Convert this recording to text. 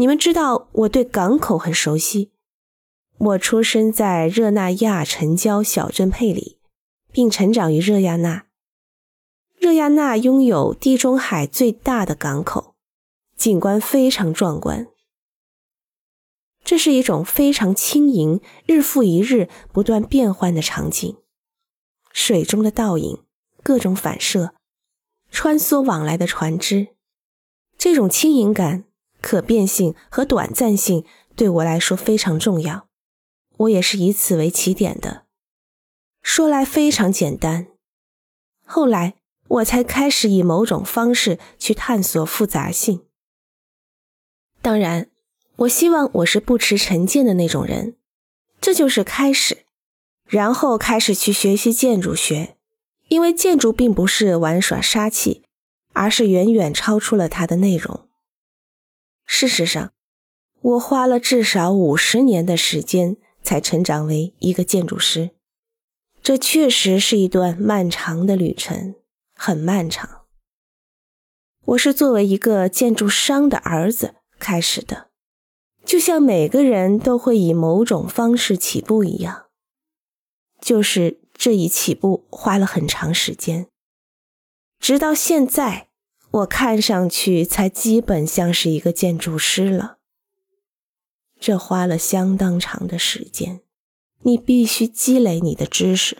你们知道我对港口很熟悉。我出生在热那亚城郊小镇佩里，并成长于热亚那。热亚那拥有地中海最大的港口，景观非常壮观。这是一种非常轻盈、日复一日不断变换的场景，水中的倒影、各种反射、穿梭往来的船只，这种轻盈感、可变性和短暂性对我来说非常重要。我也是以此为起点的。说来非常简单，后来我才开始以某种方式去探索复杂性。当然，我希望我是不持成见的那种人，这就是开始。然后开始去学习建筑学，因为建筑并不是玩耍杀气，而是远远超出了它的内容。事实上，我花了至少五十年的时间。才成长为一个建筑师，这确实是一段漫长的旅程，很漫长。我是作为一个建筑商的儿子开始的，就像每个人都会以某种方式起步一样，就是这一起步花了很长时间，直到现在，我看上去才基本像是一个建筑师了。这花了相当长的时间，你必须积累你的知识。